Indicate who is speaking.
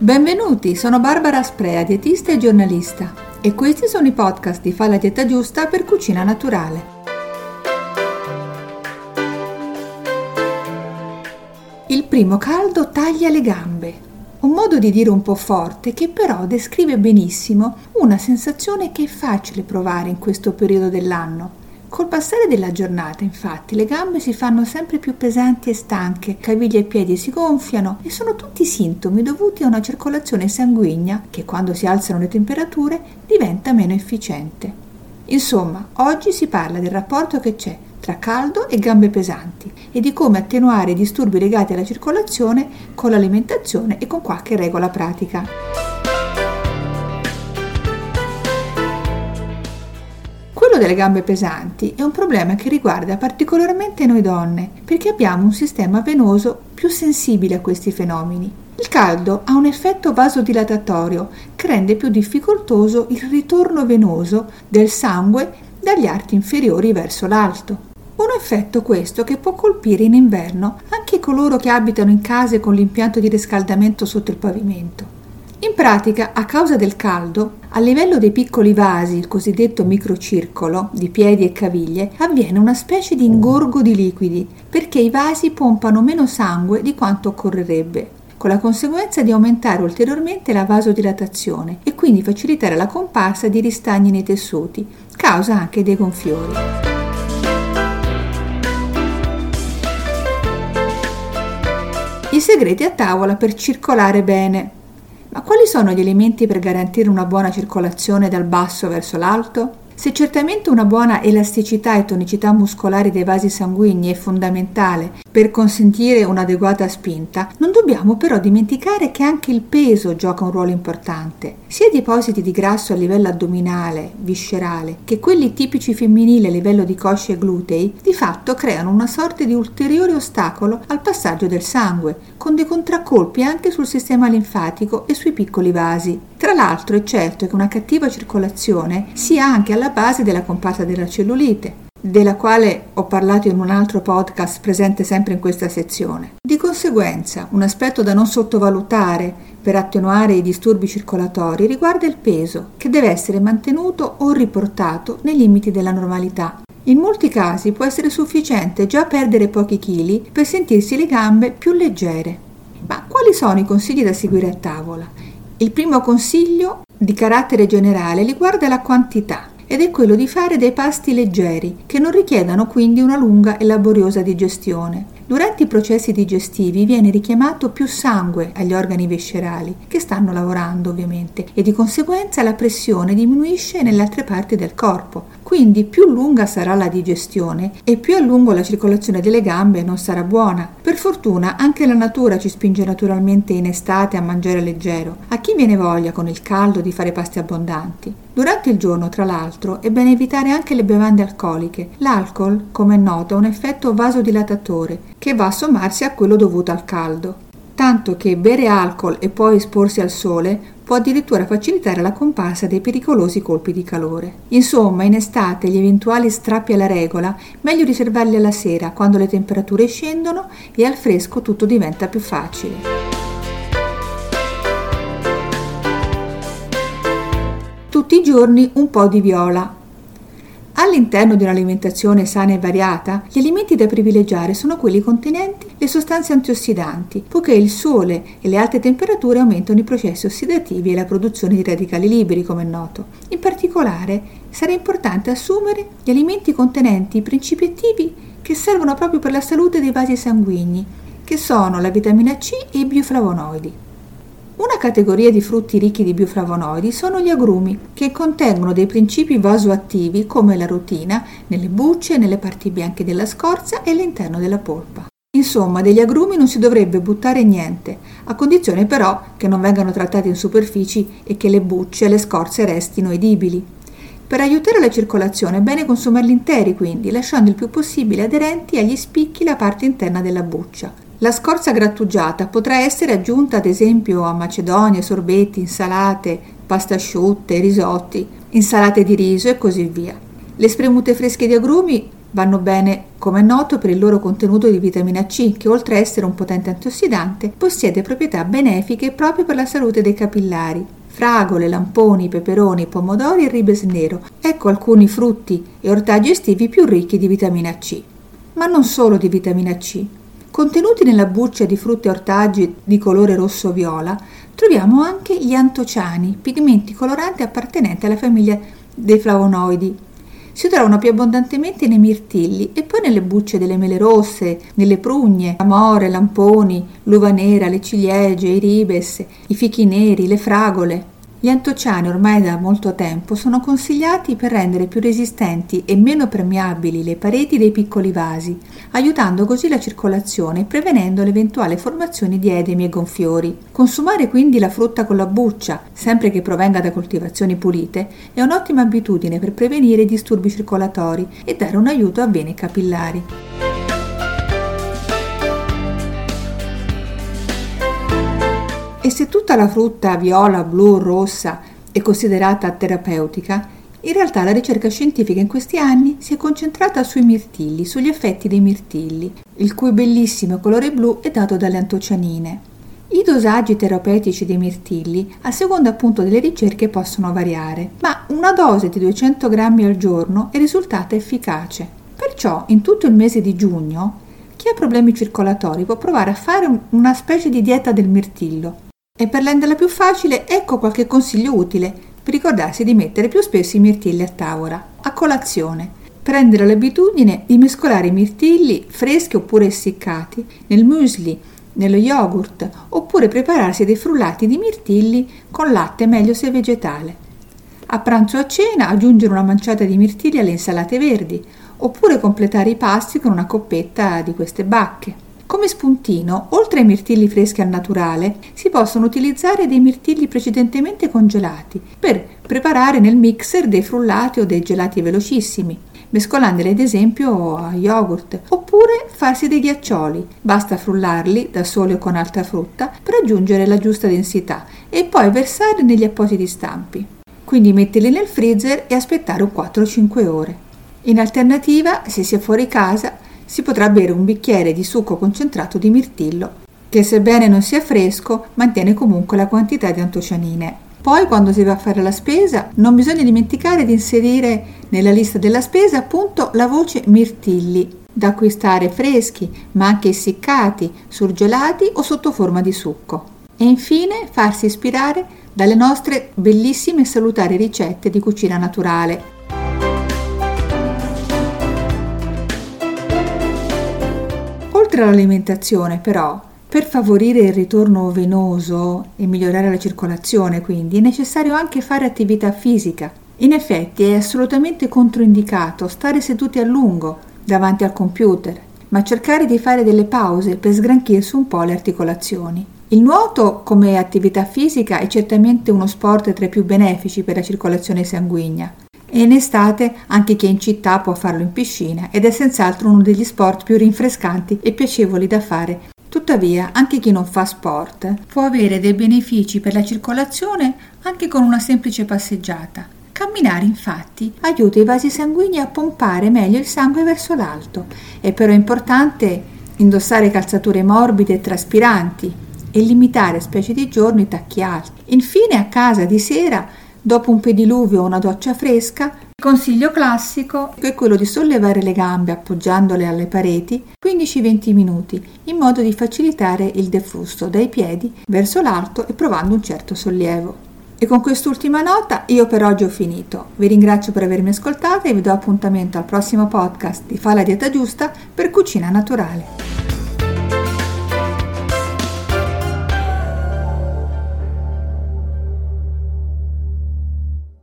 Speaker 1: Benvenuti, sono Barbara Sprea, dietista e giornalista e questi sono i podcast di Fa la dieta giusta per cucina naturale. Il primo caldo taglia le gambe, un modo di dire un po' forte che però descrive benissimo una sensazione che è facile provare in questo periodo dell'anno Col passare della giornata, infatti, le gambe si fanno sempre più pesanti e stanche, caviglie e piedi si gonfiano e sono tutti sintomi dovuti a una circolazione sanguigna che quando si alzano le temperature diventa meno efficiente. Insomma, oggi si parla del rapporto che c'è tra caldo e gambe pesanti e di come attenuare i disturbi legati alla circolazione con l'alimentazione e con qualche regola pratica. Delle gambe pesanti è un problema che riguarda particolarmente noi donne, perché abbiamo un sistema venoso più sensibile a questi fenomeni. Il caldo ha un effetto vasodilatatorio che rende più difficoltoso il ritorno venoso del sangue dagli arti inferiori verso l'alto. Un effetto questo che può colpire in inverno anche coloro che abitano in case con l'impianto di riscaldamento sotto il pavimento. In pratica, a causa del caldo, a livello dei piccoli vasi, il cosiddetto microcircolo di piedi e caviglie, avviene una specie di ingorgo di liquidi, perché i vasi pompano meno sangue di quanto occorrerebbe, con la conseguenza di aumentare ulteriormente la vasodilatazione e quindi facilitare la comparsa di ristagni nei tessuti, causa anche dei gonfiori. I segreti a tavola per circolare bene. Ma quali sono gli elementi per garantire una buona circolazione dal basso verso l'alto? Se certamente una buona elasticità e tonicità muscolare dei vasi sanguigni è fondamentale per consentire un'adeguata spinta, non dobbiamo però dimenticare che anche il peso gioca un ruolo importante. Sia i depositi di grasso a livello addominale, viscerale, che quelli tipici femminili a livello di cosce e glutei, di fatto creano una sorta di ulteriore ostacolo al passaggio del sangue, con dei contraccolpi anche sul sistema linfatico e sui piccoli vasi. L'altro è certo che una cattiva circolazione sia anche alla base della comparsa della cellulite, della quale ho parlato in un altro podcast presente sempre in questa sezione. Di conseguenza, un aspetto da non sottovalutare per attenuare i disturbi circolatori riguarda il peso, che deve essere mantenuto o riportato nei limiti della normalità. In molti casi può essere sufficiente già perdere pochi chili per sentirsi le gambe più leggere. Ma quali sono i consigli da seguire a tavola? Il primo consiglio di carattere generale riguarda la quantità ed è quello di fare dei pasti leggeri che non richiedano quindi una lunga e laboriosa digestione. Durante i processi digestivi viene richiamato più sangue agli organi viscerali, che stanno lavorando ovviamente, e di conseguenza la pressione diminuisce nelle altre parti del corpo. Quindi più lunga sarà la digestione e più a lungo la circolazione delle gambe non sarà buona. Per fortuna anche la natura ci spinge naturalmente in estate a mangiare leggero. A chi viene voglia con il caldo di fare pasti abbondanti? Durante il giorno, tra l'altro, è bene evitare anche le bevande alcoliche. L'alcol, come è noto, ha un effetto vasodilatatore che va a sommarsi a quello dovuto al caldo tanto che bere alcol e poi esporsi al sole può addirittura facilitare la comparsa dei pericolosi colpi di calore. Insomma, in estate gli eventuali strappi alla regola meglio riservarli alla sera, quando le temperature scendono e al fresco tutto diventa più facile. Tutti i giorni un po' di viola, All'interno di un'alimentazione sana e variata, gli alimenti da privilegiare sono quelli contenenti le sostanze antiossidanti, poiché il sole e le alte temperature aumentano i processi ossidativi e la produzione di radicali liberi, come è noto. In particolare, sarà importante assumere gli alimenti contenenti i principi attivi che servono proprio per la salute dei vasi sanguigni, che sono la vitamina C e i bioflavonoidi. Una categoria di frutti ricchi di bioflavonoidi sono gli agrumi, che contengono dei principi vasoattivi come la rutina nelle bucce, nelle parti bianche della scorza e all'interno della polpa. Insomma, degli agrumi non si dovrebbe buttare niente, a condizione però che non vengano trattati in superfici e che le bucce e le scorze restino edibili. Per aiutare la circolazione è bene consumarli interi, quindi, lasciando il più possibile aderenti agli spicchi la parte interna della buccia. La scorza grattugiata potrà essere aggiunta ad esempio a macedonie, sorbetti, insalate, pasta asciutte, risotti, insalate di riso e così via. Le spremute fresche di agrumi Vanno bene, come è noto, per il loro contenuto di vitamina C, che oltre a essere un potente antiossidante, possiede proprietà benefiche proprio per la salute dei capillari. Fragole, lamponi, peperoni, pomodori e ribes nero. Ecco alcuni frutti e ortaggi estivi più ricchi di vitamina C. Ma non solo di vitamina C. Contenuti nella buccia di frutti e ortaggi di colore rosso-viola troviamo anche gli antociani, pigmenti coloranti appartenenti alla famiglia dei flavonoidi. Si trovano più abbondantemente nei mirtilli e poi nelle bucce delle mele rosse, nelle prugne, amore, lamponi, l'uva nera, le ciliegie, i ribes, i fichi neri, le fragole. Gli antociani ormai da molto tempo sono consigliati per rendere più resistenti e meno permeabili le pareti dei piccoli vasi, aiutando così la circolazione e prevenendo l'eventuale formazione di edemi e gonfiori. Consumare quindi la frutta con la buccia, sempre che provenga da coltivazioni pulite, è un'ottima abitudine per prevenire i disturbi circolatori e dare un aiuto a vene capillari. E se tutta la frutta viola, blu, rossa è considerata terapeutica, in realtà la ricerca scientifica in questi anni si è concentrata sui mirtilli, sugli effetti dei mirtilli, il cui bellissimo colore blu è dato dalle antocianine. I dosaggi terapeutici dei mirtilli, a seconda appunto delle ricerche, possono variare, ma una dose di 200 grammi al giorno è risultata efficace. Perciò, in tutto il mese di giugno, chi ha problemi circolatori può provare a fare una specie di dieta del mirtillo, e per renderla più facile, ecco qualche consiglio utile per ricordarsi di mettere più spesso i mirtilli a tavola. A colazione. Prendere l'abitudine di mescolare i mirtilli freschi oppure essiccati nel muesli, nello yogurt oppure prepararsi dei frullati di mirtilli con latte meglio se vegetale. A pranzo o a cena aggiungere una manciata di mirtilli alle insalate verdi oppure completare i pasti con una coppetta di queste bacche. Come spuntino, oltre ai mirtilli freschi al naturale, si possono utilizzare dei mirtilli precedentemente congelati per preparare nel mixer dei frullati o dei gelati velocissimi, mescolandoli ad esempio a yogurt, oppure farsi dei ghiaccioli. Basta frullarli da soli o con altra frutta per aggiungere la giusta densità e poi versare negli appositi stampi. Quindi metterli nel freezer e aspettare un 4-5 ore. In alternativa, se si è fuori casa, si potrà bere un bicchiere di succo concentrato di mirtillo, che sebbene non sia fresco, mantiene comunque la quantità di antocianine. Poi, quando si va a fare la spesa, non bisogna dimenticare di inserire nella lista della spesa appunto la voce mirtilli, da acquistare freschi, ma anche essiccati, surgelati o sotto forma di succo. E infine farsi ispirare dalle nostre bellissime e salutari ricette di cucina naturale. Oltre all'alimentazione, però, per favorire il ritorno venoso e migliorare la circolazione, quindi, è necessario anche fare attività fisica. In effetti è assolutamente controindicato stare seduti a lungo davanti al computer, ma cercare di fare delle pause per sgranchirsi un po' le articolazioni. Il nuoto come attività fisica è certamente uno sport tra i più benefici per la circolazione sanguigna, e in estate anche chi è in città può farlo in piscina ed è senz'altro uno degli sport più rinfrescanti e piacevoli da fare. Tuttavia, anche chi non fa sport può avere dei benefici per la circolazione anche con una semplice passeggiata. Camminare infatti aiuta i vasi sanguigni a pompare meglio il sangue verso l'alto. È però importante indossare calzature morbide e traspiranti e limitare specie di giorno i tacchi alti. Infine a casa di sera Dopo un pediluvio o una doccia fresca, il consiglio classico è quello di sollevare le gambe appoggiandole alle pareti 15-20 minuti, in modo di facilitare il deflusso dai piedi verso l'alto e provando un certo sollievo. E con quest'ultima nota io per oggi ho finito. Vi ringrazio per avermi ascoltata e vi do appuntamento al prossimo podcast di Fa la dieta giusta per cucina naturale.